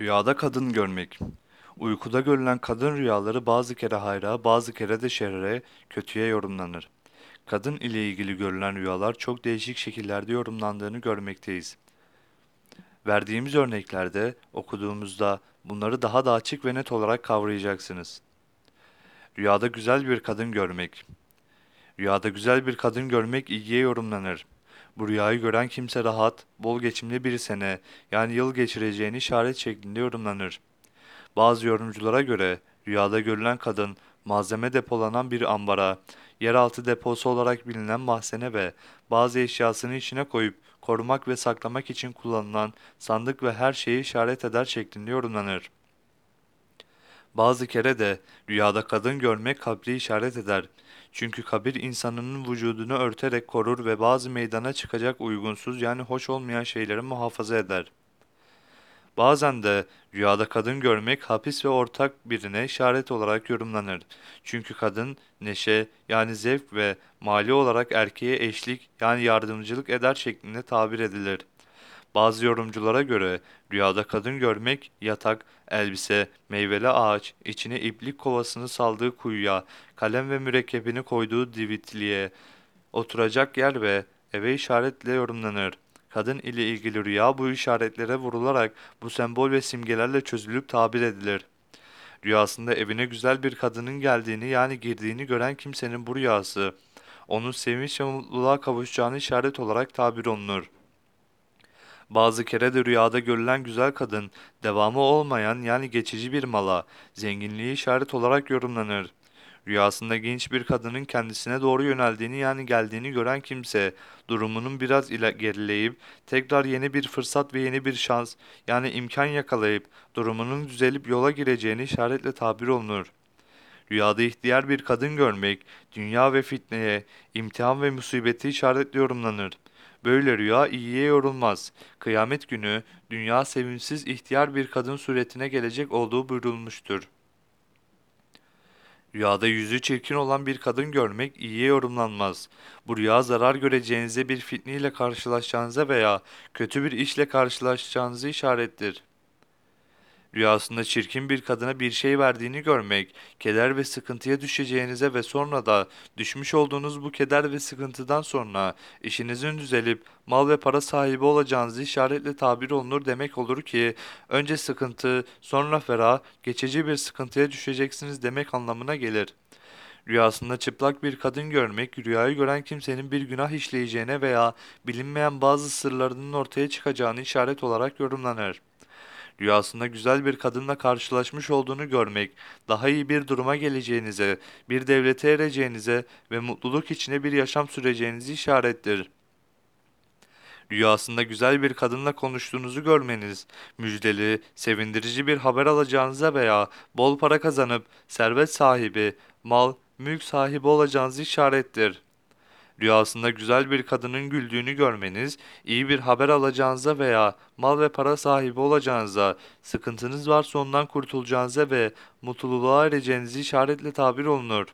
Rüyada kadın görmek. Uykuda görülen kadın rüyaları bazı kere hayra, bazı kere de şerre, kötüye yorumlanır. Kadın ile ilgili görülen rüyalar çok değişik şekillerde yorumlandığını görmekteyiz. Verdiğimiz örneklerde okuduğumuzda bunları daha da açık ve net olarak kavrayacaksınız. Rüyada güzel bir kadın görmek. Rüyada güzel bir kadın görmek iyiye yorumlanır. Bu rüyayı gören kimse rahat, bol geçimli bir sene yani yıl geçireceğini işaret şeklinde yorumlanır. Bazı yorumculara göre rüyada görülen kadın malzeme depolanan bir ambara, yeraltı deposu olarak bilinen mahzene ve bazı eşyasını içine koyup korumak ve saklamak için kullanılan sandık ve her şeyi işaret eder şeklinde yorumlanır. Bazı kere de rüyada kadın görmek kabri işaret eder. Çünkü kabir insanının vücudunu örterek korur ve bazı meydana çıkacak uygunsuz yani hoş olmayan şeyleri muhafaza eder. Bazen de rüyada kadın görmek hapis ve ortak birine işaret olarak yorumlanır. Çünkü kadın neşe yani zevk ve mali olarak erkeğe eşlik yani yardımcılık eder şeklinde tabir edilir. Bazı yorumculara göre rüyada kadın görmek yatak, elbise, meyveli ağaç, içine iplik kovasını saldığı kuyuya, kalem ve mürekkebini koyduğu divitliğe, oturacak yer ve eve işaretle yorumlanır. Kadın ile ilgili rüya bu işaretlere vurularak bu sembol ve simgelerle çözülüp tabir edilir. Rüyasında evine güzel bir kadının geldiğini yani girdiğini gören kimsenin bu rüyası, onun sevinç ve mutluluğa kavuşacağını işaret olarak tabir olunur. Bazı kere de rüyada görülen güzel kadın, devamı olmayan yani geçici bir mala, zenginliği işaret olarak yorumlanır. Rüyasında genç bir kadının kendisine doğru yöneldiğini yani geldiğini gören kimse, durumunun biraz ile gerileyip, tekrar yeni bir fırsat ve yeni bir şans yani imkan yakalayıp, durumunun düzelip yola gireceğini işaretle tabir olunur. Rüyada ihtiyar bir kadın görmek, dünya ve fitneye, imtihan ve musibeti işaretle yorumlanır. Böyle rüya iyiye yorulmaz. Kıyamet günü dünya sevimsiz ihtiyar bir kadın suretine gelecek olduğu buyurulmuştur. Rüyada yüzü çirkin olan bir kadın görmek iyiye yorumlanmaz. Bu rüya zarar göreceğinize bir fitneyle karşılaşacağınıza veya kötü bir işle karşılaşacağınızı işarettir. Rüyasında çirkin bir kadına bir şey verdiğini görmek, keder ve sıkıntıya düşeceğinize ve sonra da düşmüş olduğunuz bu keder ve sıkıntıdan sonra işinizin düzelip mal ve para sahibi olacağınızı işaretle tabir olunur demek olur ki önce sıkıntı, sonra ferah, geçici bir sıkıntıya düşeceksiniz demek anlamına gelir. Rüyasında çıplak bir kadın görmek, rüyayı gören kimsenin bir günah işleyeceğine veya bilinmeyen bazı sırlarının ortaya çıkacağını işaret olarak yorumlanır. Rüyasında güzel bir kadınla karşılaşmış olduğunu görmek, daha iyi bir duruma geleceğinize, bir devlete ereceğinize ve mutluluk içinde bir yaşam süreceğinizi işarettir. Rüyasında güzel bir kadınla konuştuğunuzu görmeniz, müjdeli, sevindirici bir haber alacağınıza veya bol para kazanıp servet sahibi, mal, mülk sahibi olacağınızı işarettir. Rüyasında güzel bir kadının güldüğünü görmeniz, iyi bir haber alacağınıza veya mal ve para sahibi olacağınıza, sıkıntınız varsa ondan kurtulacağınıza ve mutluluğa ereceğinizi işaretle tabir olunur.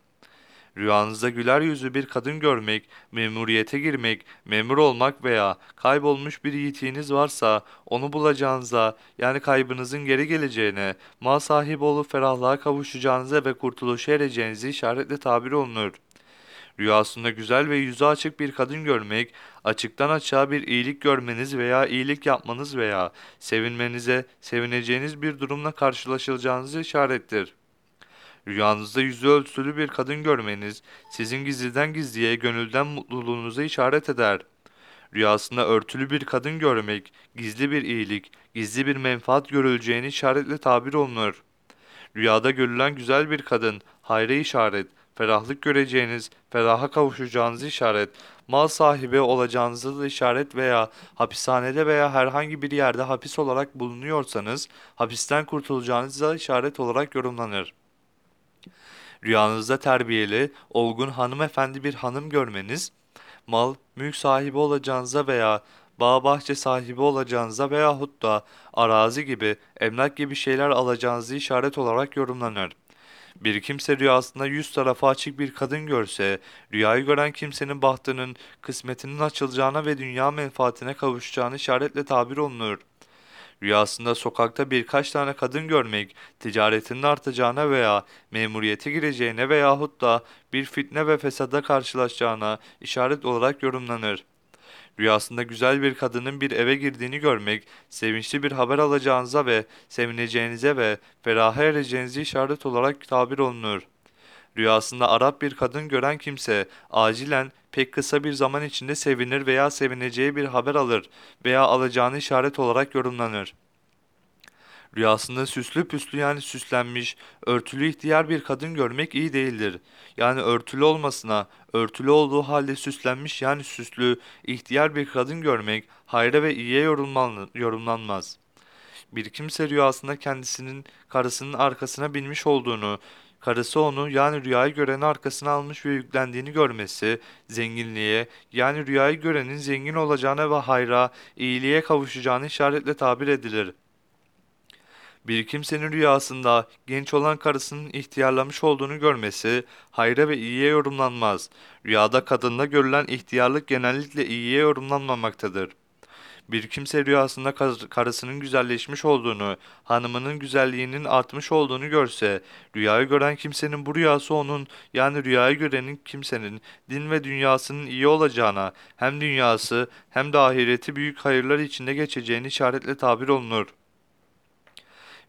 Rüyanızda güler yüzlü bir kadın görmek, memuriyete girmek, memur olmak veya kaybolmuş bir yiğitiniz varsa onu bulacağınıza yani kaybınızın geri geleceğine, mal sahibi olup ferahlığa kavuşacağınıza ve kurtuluşa ereceğinizi işaretle tabir olunur. Rüyasında güzel ve yüzü açık bir kadın görmek, açıktan açığa bir iyilik görmeniz veya iyilik yapmanız veya sevinmenize, sevineceğiniz bir durumla karşılaşılacağınızı işarettir. Rüyanızda yüzü ölçülü bir kadın görmeniz, sizin gizliden gizliye gönülden mutluluğunuza işaret eder. Rüyasında örtülü bir kadın görmek, gizli bir iyilik, gizli bir menfaat görüleceğini işaretle tabir olunur. Rüyada görülen güzel bir kadın, hayra işaret, ferahlık göreceğiniz, feraha kavuşacağınız işaret, mal sahibi olacağınızı da işaret veya hapishanede veya herhangi bir yerde hapis olarak bulunuyorsanız, hapisten kurtulacağınıza işaret olarak yorumlanır. Rüyanızda terbiyeli, olgun hanımefendi bir hanım görmeniz, mal, mülk sahibi olacağınıza veya bağ bahçe sahibi olacağınıza veyahut da arazi gibi, emlak gibi şeyler alacağınızı işaret olarak yorumlanır. Bir kimse rüyasında yüz tarafı açık bir kadın görse, rüyayı gören kimsenin bahtının, kısmetinin açılacağına ve dünya menfaatine kavuşacağını işaretle tabir olunur. Rüyasında sokakta birkaç tane kadın görmek, ticaretinin artacağına veya memuriyete gireceğine veyahut da bir fitne ve fesada karşılaşacağına işaret olarak yorumlanır. Rüyasında güzel bir kadının bir eve girdiğini görmek, sevinçli bir haber alacağınıza ve sevineceğinize ve feraha ereceğinize işaret olarak tabir olunur. Rüyasında Arap bir kadın gören kimse acilen pek kısa bir zaman içinde sevinir veya sevineceği bir haber alır veya alacağını işaret olarak yorumlanır. Rüyasında süslü püslü yani süslenmiş, örtülü ihtiyar bir kadın görmek iyi değildir. Yani örtülü olmasına, örtülü olduğu halde süslenmiş yani süslü, ihtiyar bir kadın görmek hayra ve iyiye yorumlanmaz. Bir kimse rüyasında kendisinin karısının arkasına binmiş olduğunu, karısı onu yani rüyayı görenin arkasına almış ve yüklendiğini görmesi, zenginliğe yani rüyayı görenin zengin olacağına ve hayra, iyiliğe kavuşacağını işaretle tabir edilir.'' Bir kimsenin rüyasında genç olan karısının ihtiyarlamış olduğunu görmesi hayra ve iyiye yorumlanmaz. Rüyada kadında görülen ihtiyarlık genellikle iyiye yorumlanmamaktadır. Bir kimse rüyasında karısının güzelleşmiş olduğunu, hanımının güzelliğinin artmış olduğunu görse, rüyayı gören kimsenin bu rüyası onun, yani rüyayı görenin kimsenin din ve dünyasının iyi olacağına, hem dünyası hem de ahireti büyük hayırlar içinde geçeceğini işaretle tabir olunur.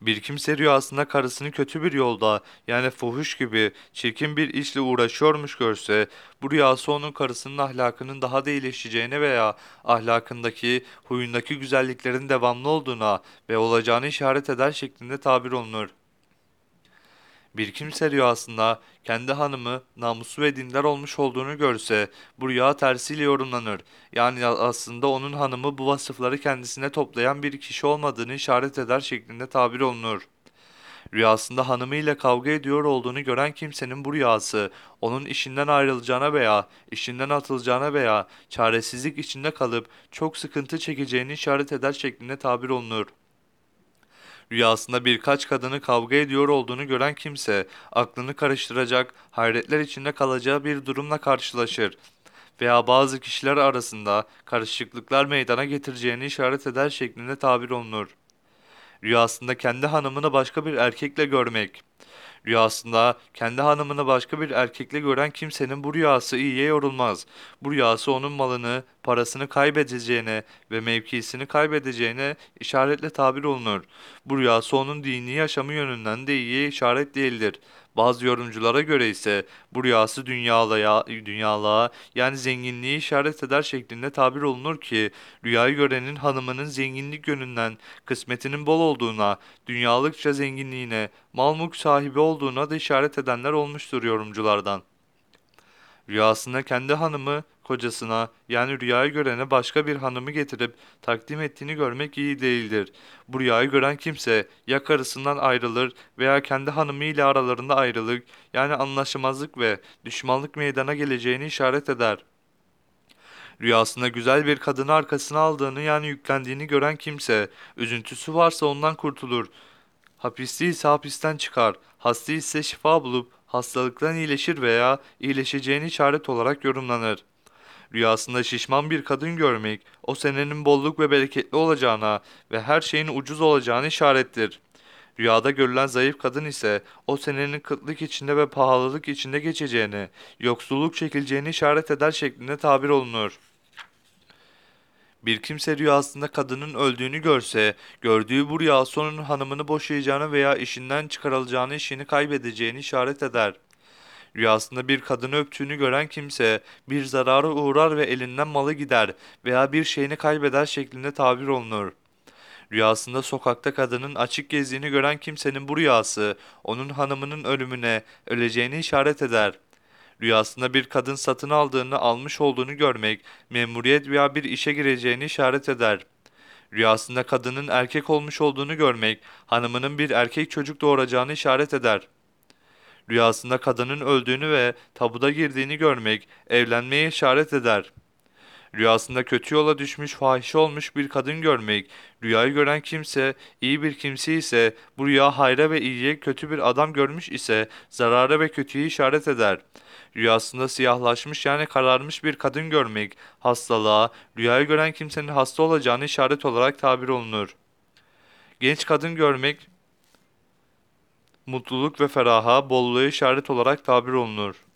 Bir kimse rüyasında karısını kötü bir yolda yani fuhuş gibi çirkin bir işle uğraşıyormuş görse bu rüyası onun karısının ahlakının daha da iyileşeceğine veya ahlakındaki huyundaki güzelliklerin devamlı olduğuna ve olacağını işaret eder şeklinde tabir olunur. Bir kimse rüyasında kendi hanımı namuslu ve dindar olmuş olduğunu görse bu rüya tersiyle yorumlanır. Yani aslında onun hanımı bu vasıfları kendisine toplayan bir kişi olmadığını işaret eder şeklinde tabir olunur. Rüyasında hanımıyla kavga ediyor olduğunu gören kimsenin bu rüyası onun işinden ayrılacağına veya işinden atılacağına veya çaresizlik içinde kalıp çok sıkıntı çekeceğini işaret eder şeklinde tabir olunur. Rüyasında birkaç kadını kavga ediyor olduğunu gören kimse aklını karıştıracak, hayretler içinde kalacağı bir durumla karşılaşır veya bazı kişiler arasında karışıklıklar meydana getireceğini işaret eder şeklinde tabir olunur. Rüyasında kendi hanımını başka bir erkekle görmek Rüyasında kendi hanımını başka bir erkekle gören kimsenin bu rüyası iyiye yorulmaz. Bu rüyası onun malını, parasını kaybedeceğine ve mevkisini kaybedeceğine işaretle tabir olunur. Bu rüyası onun dini yaşamı yönünden de iyiye işaret değildir. Bazı yorumculara göre ise bu rüyası dünyalığa, dünyalığa yani zenginliği işaret eder şeklinde tabir olunur ki rüyayı görenin hanımının zenginlik yönünden kısmetinin bol olduğuna, dünyalıkça zenginliğine, mal mülk sahibi olduğuna da işaret edenler olmuştur yorumculardan. Rüyasında kendi hanımı kocasına yani rüyayı görene başka bir hanımı getirip takdim ettiğini görmek iyi değildir. Bu rüyayı gören kimse ya karısından ayrılır veya kendi hanımı ile aralarında ayrılık yani anlaşmazlık ve düşmanlık meydana geleceğini işaret eder. Rüyasında güzel bir kadını arkasına aldığını yani yüklendiğini gören kimse, üzüntüsü varsa ondan kurtulur. Hapisli ise hapisten çıkar, hasta ise şifa bulup hastalıktan iyileşir veya iyileşeceğini işaret olarak yorumlanır. Rüyasında şişman bir kadın görmek, o senenin bolluk ve bereketli olacağına ve her şeyin ucuz olacağını işarettir. Rüyada görülen zayıf kadın ise o senenin kıtlık içinde ve pahalılık içinde geçeceğini, yoksulluk çekileceğini işaret eder şeklinde tabir olunur. Bir kimse rüyasında kadının öldüğünü görse, gördüğü bu rüya sonun hanımını boşayacağını veya işinden çıkarılacağını, işini kaybedeceğini işaret eder. Rüyasında bir kadını öptüğünü gören kimse bir zarara uğrar ve elinden malı gider veya bir şeyini kaybeder şeklinde tabir olunur. Rüyasında sokakta kadının açık gezdiğini gören kimsenin bu rüyası onun hanımının ölümüne, öleceğini işaret eder. Rüyasında bir kadın satın aldığını, almış olduğunu görmek, memuriyet veya bir işe gireceğini işaret eder. Rüyasında kadının erkek olmuş olduğunu görmek, hanımının bir erkek çocuk doğuracağını işaret eder. Rüyasında kadının öldüğünü ve tabuda girdiğini görmek, evlenmeye işaret eder.'' Rüyasında kötü yola düşmüş, fahişe olmuş bir kadın görmek, rüyayı gören kimse, iyi bir kimse ise, bu rüya hayra ve iyiye kötü bir adam görmüş ise, zarara ve kötüyü işaret eder. Rüyasında siyahlaşmış yani kararmış bir kadın görmek, hastalığa, rüyayı gören kimsenin hasta olacağını işaret olarak tabir olunur. Genç kadın görmek mutluluk ve feraha, bolluğa işaret olarak tabir olunur.